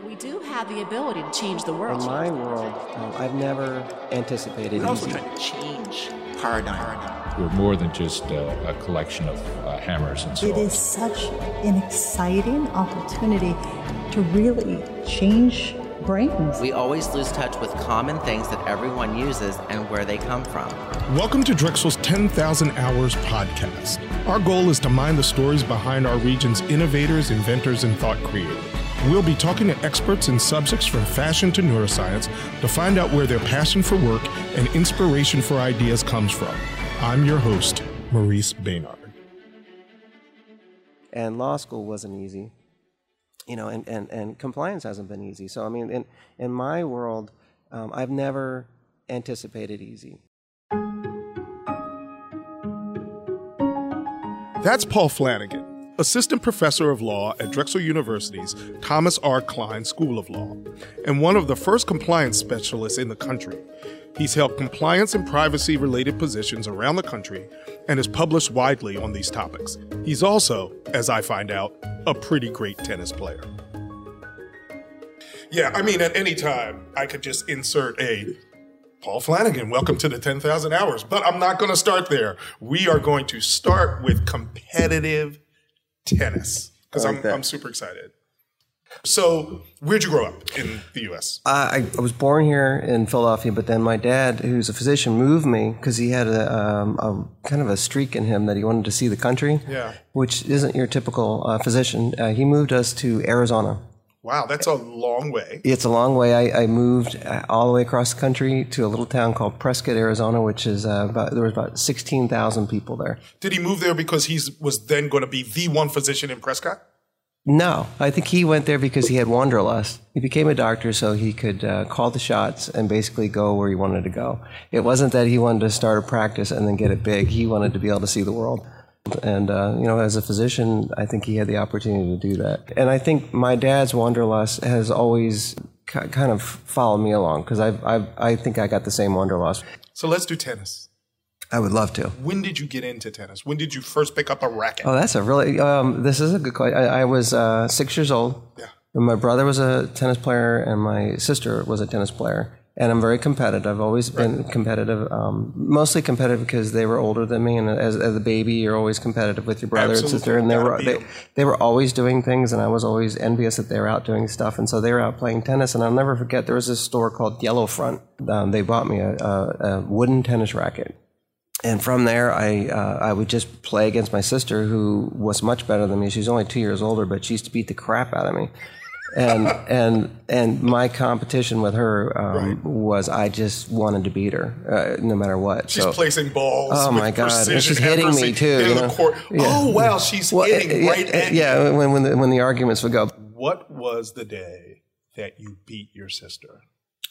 But we do have the ability to change the world. In my world, um, I've never anticipated We're also easy. trying to change paradigm. We're more than just uh, a collection of uh, hammers and It saws. is such an exciting opportunity to really change brains. We always lose touch with common things that everyone uses and where they come from. Welcome to Drexel's 10,000 Hours podcast. Our goal is to mine the stories behind our region's innovators, inventors, and thought creators. We'll be talking to experts in subjects from fashion to neuroscience to find out where their passion for work and inspiration for ideas comes from. I'm your host, Maurice Baynard. and law school wasn't easy you know and, and, and compliance hasn't been easy so i mean in, in my world um, i've never anticipated easy That's Paul Flanagan, assistant professor of law at Drexel University's Thomas R. Kline School of Law, and one of the first compliance specialists in the country. He's held compliance and privacy related positions around the country and has published widely on these topics. He's also, as I find out, a pretty great tennis player. Yeah, I mean, at any time, I could just insert a Paul Flanagan, welcome to the 10,000 hours. But I'm not going to start there. We are going to start with competitive tennis because like I'm, that. I'm super excited. So, where'd you grow up in the U.S.? I, I was born here in Philadelphia, but then my dad, who's a physician, moved me because he had a, um, a kind of a streak in him that he wanted to see the country, Yeah. which isn't your typical uh, physician. Uh, he moved us to Arizona. Wow, that's a long way. It's a long way. I, I moved uh, all the way across the country to a little town called Prescott, Arizona, which is uh, about there was about sixteen thousand people there. Did he move there because he was then going to be the one physician in Prescott? No, I think he went there because he had wanderlust. He became a doctor so he could uh, call the shots and basically go where he wanted to go. It wasn't that he wanted to start a practice and then get it big. He wanted to be able to see the world. And, uh, you know, as a physician, I think he had the opportunity to do that. And I think my dad's wanderlust has always ki- kind of followed me along because I've, I've, I think I got the same wanderlust. So, let's do tennis. I would love to. When did you get into tennis? When did you first pick up a racket? Oh, that's a really. Um, this is a good question. I, I was uh, six years old. Yeah. And my brother was a tennis player, and my sister was a tennis player. And I'm very competitive. I've always been competitive, um, mostly competitive because they were older than me. And as, as a baby, you're always competitive with your brother Absolutely. and sister. And they Gotta were they, they were always doing things, and I was always envious that they were out doing stuff. And so they were out playing tennis. And I'll never forget there was this store called Yellow Front. Um, they bought me a, a, a wooden tennis racket. And from there, I uh, I would just play against my sister, who was much better than me. She's only two years older, but she used to beat the crap out of me. And and and my competition with her um, was I just wanted to beat her, uh, no matter what. She's so, placing balls. Oh, with my God. And she's hitting me, too, you know? court. Yeah. Oh wow, she's Well, hitting right yeah, at you. when when the, when the arguments would go, What was the day that you beat your sister?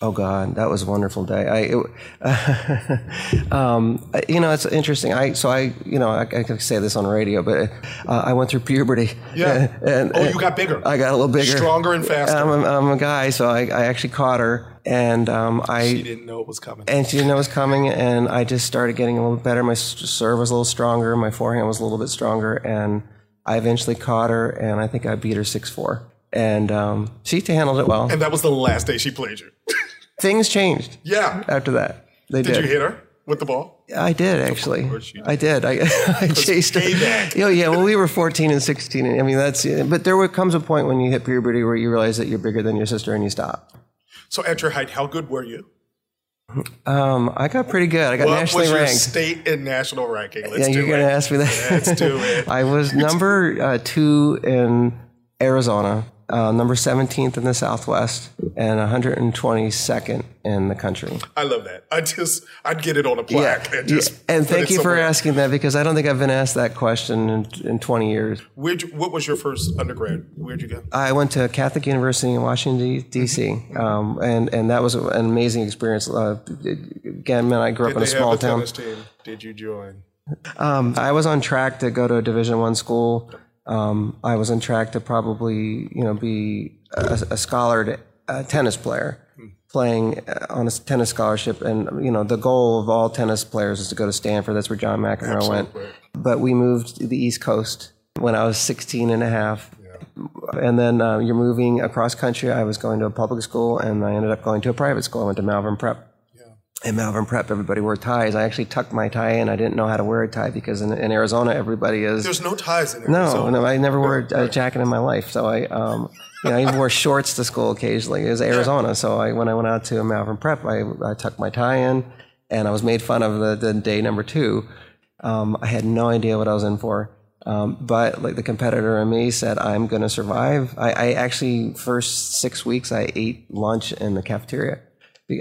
Oh God, that was a wonderful day. I, it, um, you know, it's interesting. I so I, you know, I, I can say this on radio, but uh, I went through puberty. Yeah. and, Oh, you got bigger. I got a little bigger, Stronger and faster. I'm a, I'm a guy, so I, I actually caught her, and um, I She didn't know it was coming. and she didn't know it was coming, and I just started getting a little better. My serve was a little stronger, my forehand was a little bit stronger, and I eventually caught her, and I think I beat her six four, and um, she handled it well. And that was the last day she played you. Things changed yeah. after that. They Did did. you hit her with the ball? Yeah, I did actually. did. I did. I, I chased her. You know, yeah. Well, we were 14 and 16. And, I mean, that's. But there comes a point when you hit puberty where you realize that you're bigger than your sister and you stop. So at your height, how good were you? Um, I got pretty good. I got What nationally was your ranked. state and national ranking? Let's yeah, do you're going to ask me that. Let's do it. I was number uh, two in Arizona, uh, number 17th in the Southwest, and 122nd in the country. I love that. I just, I'd get it on a plaque and Yeah. and thank you for asking that because I don't think I've been asked that question in, in 20 years. Where'd you, what was your first undergrad? Where'd you go? I went to Catholic University in Washington D.C. Um, and and that was an amazing experience. Uh, again, man, I grew up Did in a small town. Did you join? Um, I was on track to go to a Division One school. Um, I was on track to probably you know be a, a scholared uh, tennis player. Playing on a tennis scholarship, and you know the goal of all tennis players is to go to Stanford. That's where John McEnroe went. But we moved to the East Coast when I was 16 and a half. and then uh, you're moving across country. I was going to a public school, and I ended up going to a private school. I went to Malvern Prep. In Malvern Prep, everybody wore ties. I actually tucked my tie in. I didn't know how to wear a tie because in, in Arizona, everybody is. There's no ties in Arizona. No, no, I never wore a, jacket in my life. So I, um, you know, I even wore shorts to school occasionally. It was Arizona, so I when I went out to Malvern Prep, I, I tucked my tie in, and I was made fun of the, the day number two. Um, I had no idea what I was in for. Um, but like the competitor in me said, I'm going to survive. I, I actually first six weeks I ate lunch in the cafeteria.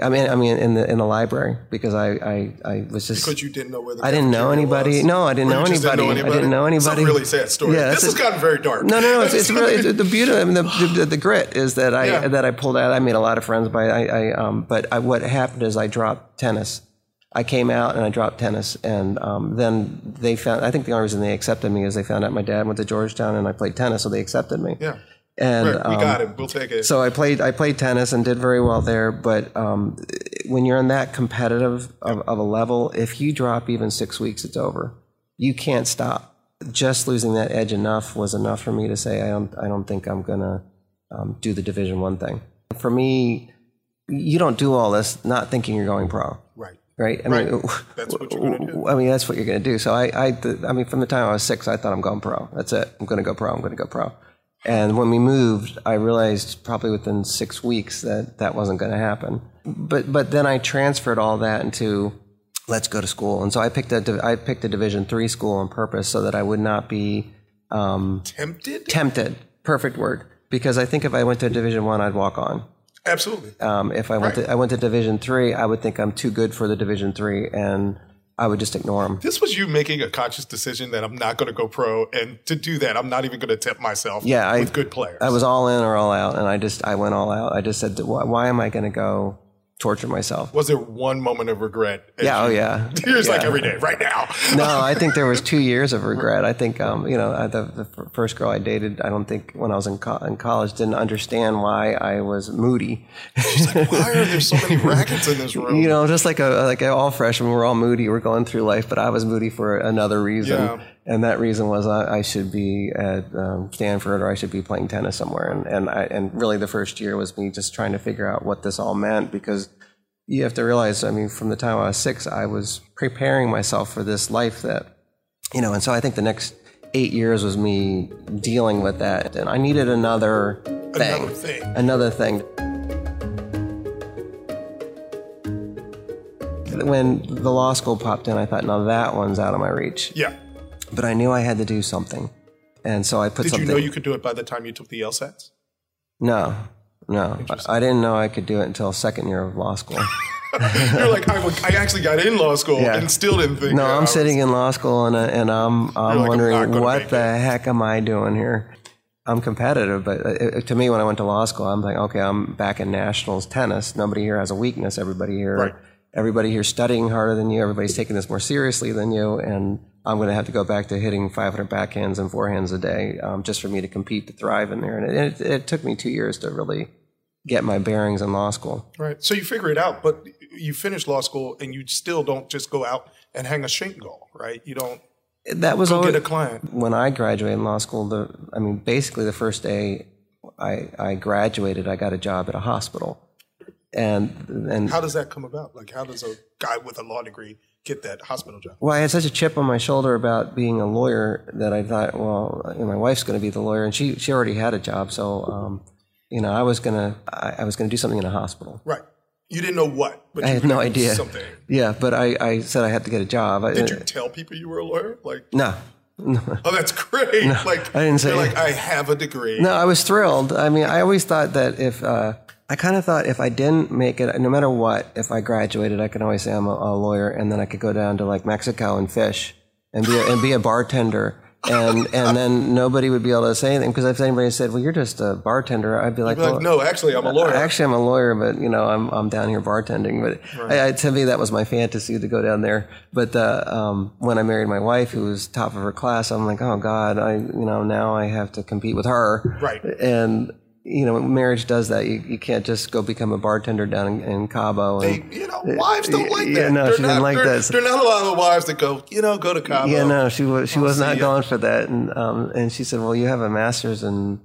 I mean, I mean in the in the library because I I, I was just Because you didn't know where the I didn't know anybody. was? No, I didn't know anybody. didn't know I didn't know It's anybody. a really sad story. Yeah, this it's has a- gotten very dark. No, no, no. It's, it's really it's, the beauty. I mean, the, the, the grit is that I Yeah. that I pulled out. I made a lot of friends by I, I um. But I, what happened is I dropped tennis. I came out and I dropped tennis, and um, then they found. I think the only reason they accepted me is they found out my dad went to Georgetown and I played tennis, so they accepted me. Yeah. And we um, got him. We'll take it. so I played I played tennis and did very well there. But um, when you're in that competitive of, of a level, if you drop even six weeks, it's over. You can't stop. Just losing that edge enough was enough for me to say I don't I don't think I'm gonna um, do the Division One thing. For me, you don't do all this not thinking you're going pro right. right? I Right. mean, That's what you're gonna do. I mean, that's what you're going to do. So I, I, I mean, from the time I was six, I thought I'm going pro. That's it. I'm going to go pro. I'm going to go pro. And when we moved, I realized probably within six weeks that that wasn't going to happen. But but then I transferred all that into let's go to school. And so I picked a I picked a Division three school on purpose so that I would not be um, Tempted? tempted. Perfect word. Because I think if I went to Division one, I'd walk on. Absolutely. Um, if I went to I went to Division three, I would think I'm too good for the Division three, and I would just ignore them. this was you making a conscious decision that I'm not going to go pro, and to do that, I'm not even going to tip myself Yeah, I- with good players. I was all in or all out, and I just I went all out. I just said, why, why am I going to go torture myself? was there one moment of regret? Yeah, oh yeah. Tears like every day, right now. No, I think there was two years of regret. I think, um, you know, I- the, the first girl I dated, I don't think when I was in, co- in college didn't understand why I was moody. She's like, why are there so many rackets in this room? you know, just like a like all freshmen, we're all moody. We're going through life, but I was moody for another reason, Yeah. And that reason was I, I should be at um, Stanford or I should be playing tennis somewhere. And and I, and really, the first year was me just trying to figure out what this all meant because you have to realize. I mean, from the time I was six, I was preparing myself for this life that you know, and so I think the next eight years was me dealing with that, and I needed another thing, Another thing. another thing. When the law school popped in, I thought, now that one's out of my reach. Yeah. But I knew I had to do something, and so I put Did you know you could do it by the time you took the LSATs? no, no, I, didn't know I could do it until second year of law school. You're like, I, I actually got in law school Yeah. and still didn't think. No, I'm sitting in law school and, uh, and I'm, I'm like, I'm wondering what the it. heck am I doing here? I'm competitive, but uh, it, to me, when I went to law school, I'm like, okay, I'm back in nationals tennis. Nobody here has a weakness. Everybody here, Right. Everybody here studying harder than you. Everybody's taking this more seriously than you, and I'm going to have to go back to hitting 500 backhands and forehands a day um, just for me to compete to thrive in there. And it, it, it took me two years to really get my bearings in law school. Right. So you figure it out, but you finish law school and you still don't just go out and hang a shank goal, right? You don't That was always, get a client. when I graduated in law school, the I mean, basically the first day I, I graduated, I got a job at a hospital, and and How does that come about? Like, how does a guy with a law degree get that hospital job? well, I had such a chip on my shoulder about being a lawyer that I thought, well, you know, my wife's going to be the lawyer, and she she already had a job, so um, you know, I was gonna I, I was gonna do something in a hospital. Right. You didn't know what, but I had no idea. Something. Yeah, but I, I said I had to get a job. I- Did you tell people you were a lawyer? Like, no, oh, that's great. like, I didn't say- like, I have a degree. No, I was thrilled. I mean, I always thought that if uh, I kind of thought if I didn't make it, no matter what, if I graduated, I could always say I'm a, a lawyer, and then I could go down to like Mexico and fish and be a, and be a bartender. And and then nobody would be able to say anything because if anybody said, "Well, you're just a bartender," I'd be like, You're like, well, no, actually, I'm a lawyer. Actually, I'm a lawyer, but you know, I'm I'm down here bartending. But I, I, to me, that was my fantasy to go down there. But uh, um, when I married my wife, who was top of her class, I'm like, oh God, I you know now I have to compete with her. Right. And you know, marriage does that. You, you can't just go become a bartender down in, in Cabo. They, you know, wives don't like that. Yeah, no, They're she didn't like they're- that. There are not a lot of wives that go, you know, go to Cabo. yeah, no, she was she was not going for that. And um, and she said, well, you have a master's in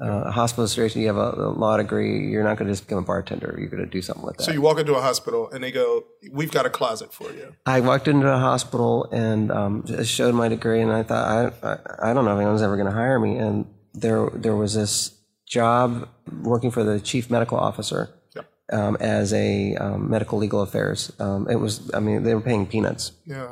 Uh, hospital administration, you have a, a law degree, you're not going to just become a bartender. You're going to do something with that. So you walk into a hospital and they go, "We've got a closet for you." I walked into a hospital and um, showed my degree, and I thought, I, I, I don't know if anyone's ever going to hire me. And there, there was this job working for the chief medical officer Yep. um, as a um, medical legal affairs. Um, it was, I mean, they were paying peanuts. Yeah,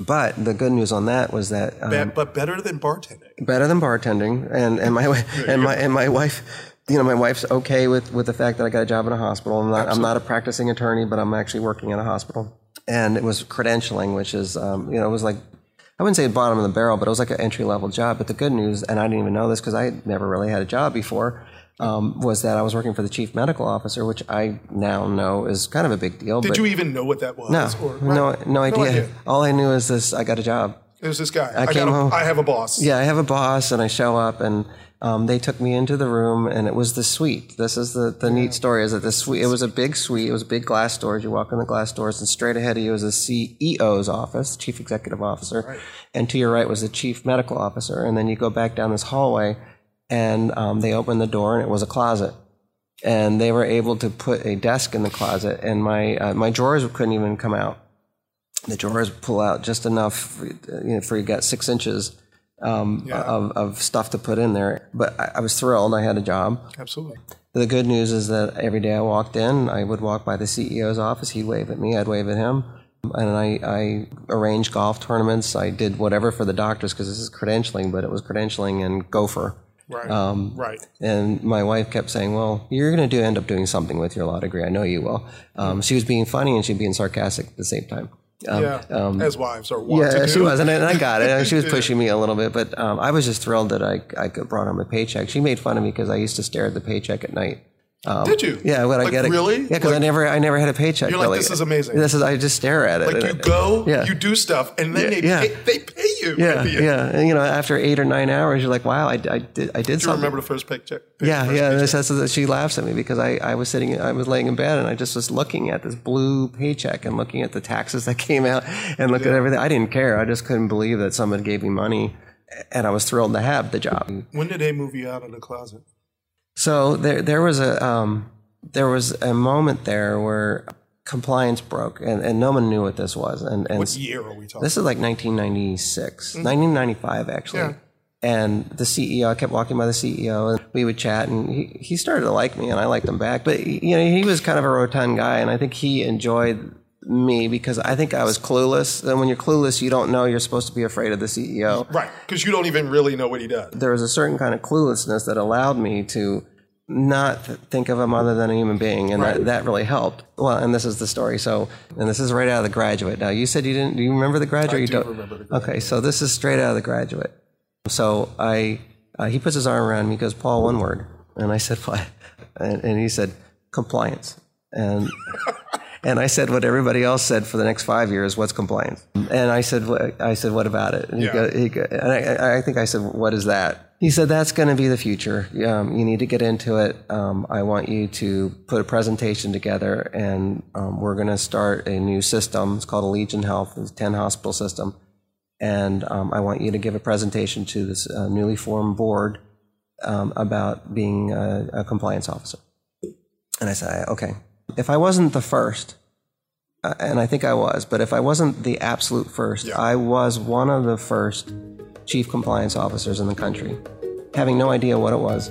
But the good news on that was that um, Be- but better than bartending. better than bartending, and and my and my and my wife. You know, my wife's okay with, with the fact that I got a job in a hospital. I'm not, I'm not a practicing attorney, but I'm actually working in a hospital. And it was credentialing, which is, um, you know, it was like, I wouldn't say bottom of the barrel, but it was like an entry level job. But the good news, and I didn't even know this because I never really had a job before, um, was that I was working for the chief medical officer, which I now know is kind of a big deal. Did you even know what that was? no, Or- no, right. no idea. All I knew is this: I got a job. There's this guy. I, came got a, home- I have a boss. Yeah, I have a boss, and I show up, and um, they took me into the room, and it was the suite. This is the, the neat story: is that the suite? It was a big suite. It was big glass doors. You walk in the glass doors, and straight ahead of you is the CEO's office, Chief Executive Officer, and to your right was the Chief Medical Officer, and then you go back down this hallway, and um, they opened the door, and it was a closet. And they were able to put a desk in the closet, and my uh, my drawers couldn't even come out the drawers pull out just enough for, you know, for you got six inches um, of, of stuff to put in there. But I, I was thrilled. I had a job. Absolutely. The good news is that every day I walked in, I would walk by the CEO's office. He'd wave at me. I'd wave at him. And I, I arranged golf tournaments. I did whatever for the doctors because this is credentialing, but it was credentialing and gopher. Right. Um, right. And my wife kept saying, "Well, you're going to do end up doing something with your law degree. I know you will." Um, she was being funny and she was being sarcastic at the same time. Um, yeah. As wives are yeah, she was, and I, and I got it. And she was pushing me a little bit, but um, I was just thrilled that I I brought home a paycheck. She made fun of me because I used to stare at the paycheck at night. Um, did you? Yeah, when I get it, really? Yeah, because I never I never had a paycheck. You're like, really. "This is amazing." This is I just stare at it. Like you it- go, Yeah. you do stuff, and then they Yeah. pay, they pay you. Yeah, yeah, and you know, after eight or nine hours, you're like, wow, I, I did I did you something. remember the first paycheck? Yeah, First yeah. paycheck? This she laughs at me because I, I was sitting, I was laying in bed and I just was looking at this blue paycheck and looking at the taxes that came out and looking at everything. I didn't care. I just couldn't believe that someone gave me money, and I was thrilled to have the job. When did they move you out of the closet? So there, there was a, um, there was a moment there where compliance broke, and, and no one knew what this was. And, and What year are we talking? this is like 1996, 1995 actually. Yeah. And the CEO, I kept walking by the CEO, and we would chat, and he, he started to like me, and I liked him back. But you know, he was kind of a rotund guy, and I think he enjoyed me because I think I was clueless. And when you're clueless, you don't know you're supposed to be afraid of the CEO. right, because you don't even really know what he does. There was a certain kind of cluelessness that allowed me to not think of him other than a human being, and that, that really helped. Well, and this is the story. So, and this is right out of the graduate. Now, you said you didn't. Do you remember the graduate? I you do don't remember the graduate. Okay, so this is straight out of the graduate. So I, uh, he puts his arm around me. He goes, "Paul, one word," and I said, "What?" And, and he said, "Compliance." And and I said what everybody else said for the next five years. What's compliance? And I said, what, I said, what about it? And, he go, he go, and I, I think I said, what is that? He said, that's going to be the future. Um, you need to get into it. Um, I want you to put a presentation together, and um, we're going to start a new system. It's called Allegiant Health. It's a 10 hospital system. And um, I want you to give a presentation to this uh, newly formed board um, about being a, a compliance officer. And I said, okay. If I wasn't the first, uh, and I think I was, but if I wasn't the absolute first, I was one of the first chief compliance officers in the country, having no idea what it was.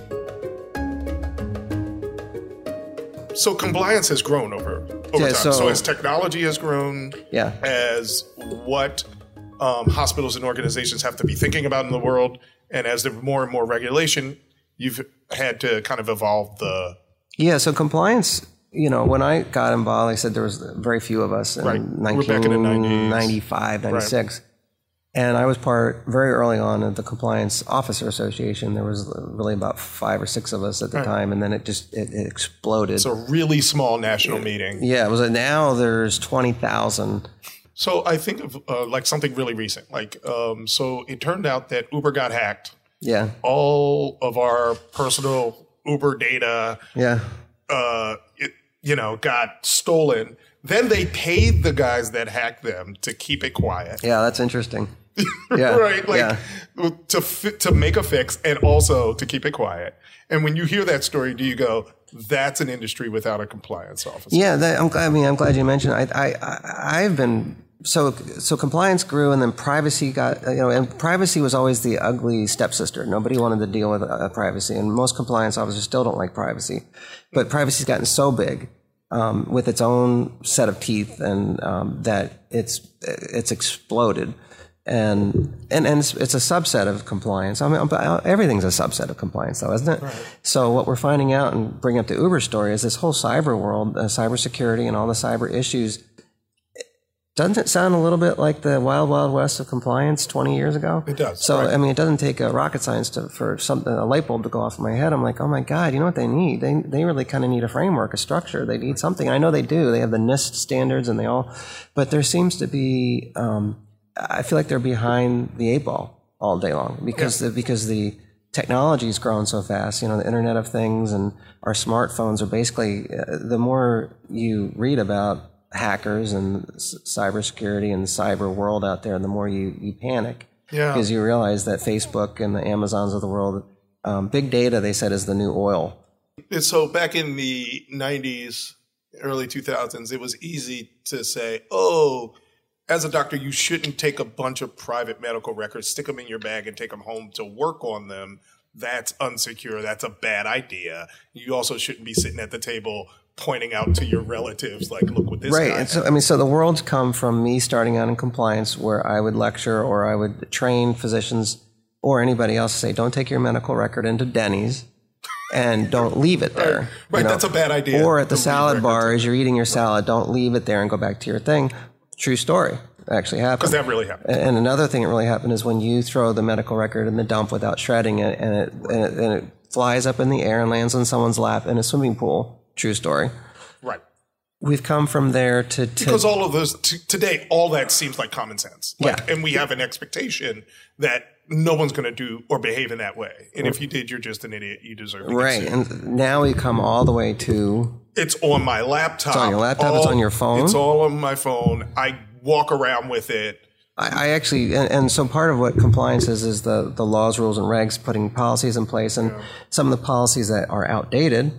So compliance has grown over over Yeah, time. So, so- as technology has grown, Yeah. as what um, hospitals and organizations have to be thinking about in the world, and as there's more and more regulation, you've had to kind of evolve the Yeah, so compliance, you know, when I got involved, I said there was very few of us in Right. We're back in the 90s. 1995, 96. And I was part very early on of the Compliance Officer Association. There was really about five or six of us at the time, and then it just it, it exploded. it's a really small national meeting. yeah, it was a, now there's 20,000. So I think of uh, like something really recent. Like, um, so it turned out that Uber got hacked. Yeah, All of our personal Uber data, yeah. uh, it, you know, got stolen. Then they paid the guys that hacked them to keep it quiet. Yeah, that's interesting. Yeah, right? Like yeah. to fi- to make a fix and also to keep it quiet. And when you hear that story, do you go, "That's an industry without a compliance officer"? Yeah, that, I'm glad. I mean, I'm glad you mentioned. It. I, I, I've been so so compliance grew, and then privacy got you know, and privacy was always the ugly stepsister. Nobody wanted to deal with uh, privacy, and most compliance officers still don't like privacy. But privacy's gotten so big um, with its own set of teeth, and um, that it's it's exploded. And, and and it's, it's a subset of compliance. I mean, everything's a subset of compliance, though, isn't it? So what we're finding out and bringing up the Uber story is this whole cyber world, uh, cybersecurity, and all the cyber issues doesn't it sound a little bit like the wild, wild west of compliance 20 years ago? It does, So, right. I mean, it doesn't take a rocket science to, for something, a light bulb to go off in my head. I'm like, oh my God, you know what they need? They, they really kind of need a framework, a structure. They need something. I know they do. They have the NIST standards and they all, but there seems to be, um, I feel like they're behind the eight ball all day long because, the, because the, technology's grown so fast, you know, the Internet of Things and our smartphones are basically, uh, the more you read about hackers and cybersecurity and cyber world out there, and the more you, you panic. Yeah. Because you realize that Facebook and the Amazons of the world, um, big data, they said, is the new oil. And so back in the 90s, early 2000s, it was easy to say, oh, as a doctor, you shouldn't take a bunch of private medical records, stick them in your bag, and take them home to work on them. That's unsecure. That's a bad idea. You also shouldn't be sitting at the table pointing out to your relatives, like, look what this Right. guy And so, I mean, so the world's come from me starting out in compliance where I would lecture or I would train physicians or anybody else to say, don't take your medical record into Denny's and don't leave it there. Right, that's a bad idea Or at the salad bar as you're eating your salad, don't leave it there and go back to your thing. True story. Actually happened. Because that really happened. And another thing that really happened is when you throw the medical record in the dump without shredding it, and it and it, and it flies up in the air and lands on someone's lap in a swimming pool. True story. Right. We've come from there to, to Because all of those, t- today, all that seems like common sense. Like, Yeah. And we have an expectation that no one's going to do or behave in that way. And if you did, you're just an idiot. You deserve to right, and now we come all the way to It's on my laptop. It's on your laptop, it's on your phone? It's all on my phone. I walk around with it. I, I actually, and, and so part of what compliance is is the the laws, rules, and regs, putting policies in place, and some of the policies that are outdated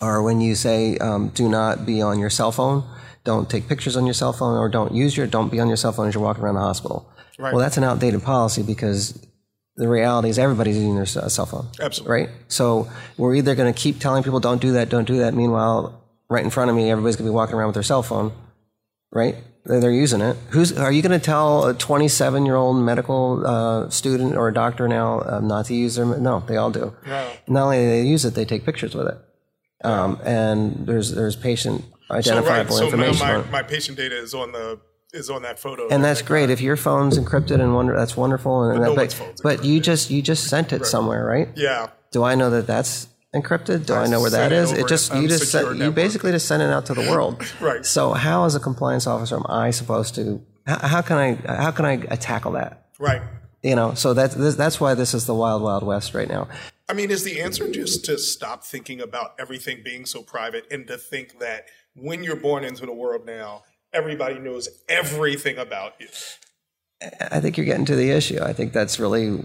are when you say um, do not be on your cell phone, don't take pictures on your cell phone, or don't use your don't be on your cell phone as you're walking around the hospital. Right. Well, that's an outdated policy because the reality is everybody's using their cell phone. Absolutely. Right. So we're either going to keep telling people don't do that, don't do that. Meanwhile, right in front of me, everybody's going to be walking around with their cell phone right? They're, they're using it. Who's are you going to tell a 27 year old medical uh, student or a doctor now um, not to use their? No, they all do. No. Not only do they use it, they take pictures with it. Um, and there's there's patient So identifiable right. So information on my, it. my patient data is on the is on that photo. And that's great. If your phone's encrypted and wonder, that's wonderful. And no that, one's but, but you just you just sent it somewhere, right? Yeah. Do I know that that's encrypted? Do I, I know where that it is? It just you just sent, you basically just sent it out to the world. Right. So how, as a compliance officer, am I supposed to? How, how can I how can I tackle that? Right. You know, so that's that's why this is the wild wild west right now. I mean, is the answer just to stop thinking about everything being so private and to think that when you're born into the world now, everybody knows everything about you? I think you're getting to the issue. I think that's really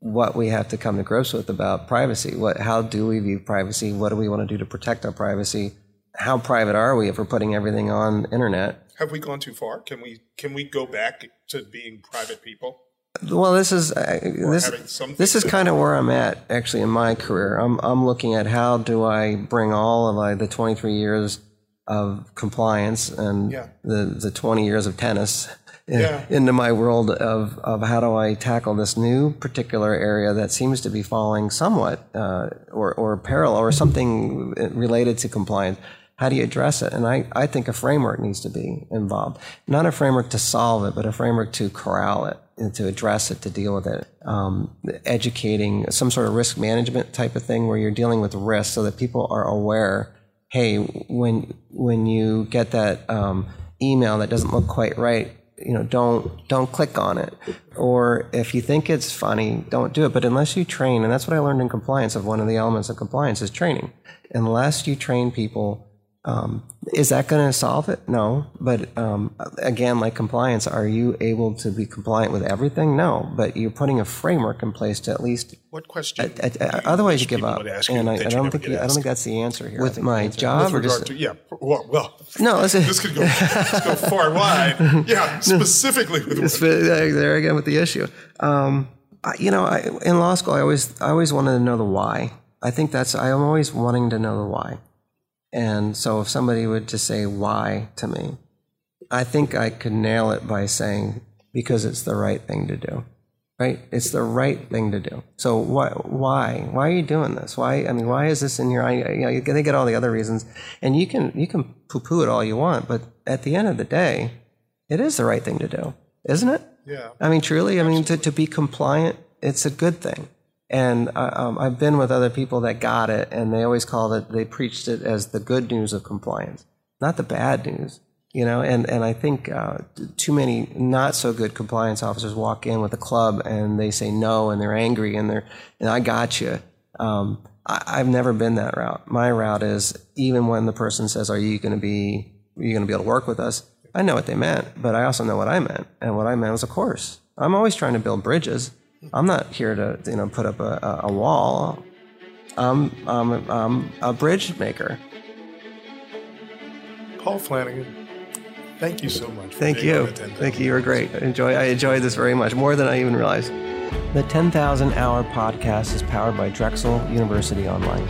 what we have to come to grips with about privacy. What, how do we view privacy? What do we want to do to protect our privacy? How private are we if we're putting everything on the internet? Have we gone too far? Can we can we go back to being private people? Well, this is uh, this this is kind of where I'm at actually in my career. I'm I'm looking at how do I bring all of uh, the 23 years of compliance and Yeah. the the 20 years of tennis Yeah. into my world of of how do I tackle this new particular area that seems to be falling somewhat uh, or or parallel or something related to compliance. How do you address it? And I, I think a framework needs to be involved. Not a framework to solve it, but a framework to corral it and to address it, to deal with it. Um, educating, some sort of risk management type of thing where you're dealing with risk so that people are aware, hey, when, when you get that um, email that doesn't look quite right, you know, don't don't click on it. Or if you think it's funny, don't do it. But unless you train, and that's what I learned in compliance of one of the elements of compliance is training. Unless you train people Um, is that going to solve it? No. But um, again, like compliance, are you able to be compliant with everything? No. But you're putting a framework in place to at least. What question? Uh, uh, do you otherwise, you give up. would ask you And I, I don't think you, I don't think that's the answer here. With my job, With or just to, yeah, well, well no, listen. this could go, go far wide. Yeah, specifically with It's- there there again with the issue. Um, I, you know, I, in law school, I always I always wanted to know the why. I think that's I'm always wanting to know the why. And so if somebody would just say why to me, I think I could nail it by saying because it's the right thing to do. Right? It's the right thing to do. So why why why are you doing this? Why I mean why is this in your eye? You know, you can get all the other reasons, and you can you can poo poo it all you want, but at the end of the day, it is the right thing to do, isn't it? Yeah. I mean, truly, I mean, to, to be compliant, it's a good thing. And I, um, I've been with other people that got it, and they always called it, they preached it as the good news of compliance, not the bad news. You know, and, and I think uh, too many not so good compliance officers walk in with a club and they say no and they're angry and they're, and I got you. Um, I, I've never been that route. My route is even when the person says, Are you going to be, are you going to be able to work with us? I know what they meant, but I also know what I meant. And what I meant was, of course, I'm always trying to build bridges. I'm not here to, you know, put up a, a, a wall. I'm, I'm, I'm a bridge maker. Paul Flanagan, thank you so much. For Thank being you. on the 10,000 Thank you. You were great. I enjoy. I enjoyed this very much, more than I even realized. The 10,000 Hour Podcast is powered by Drexel University Online.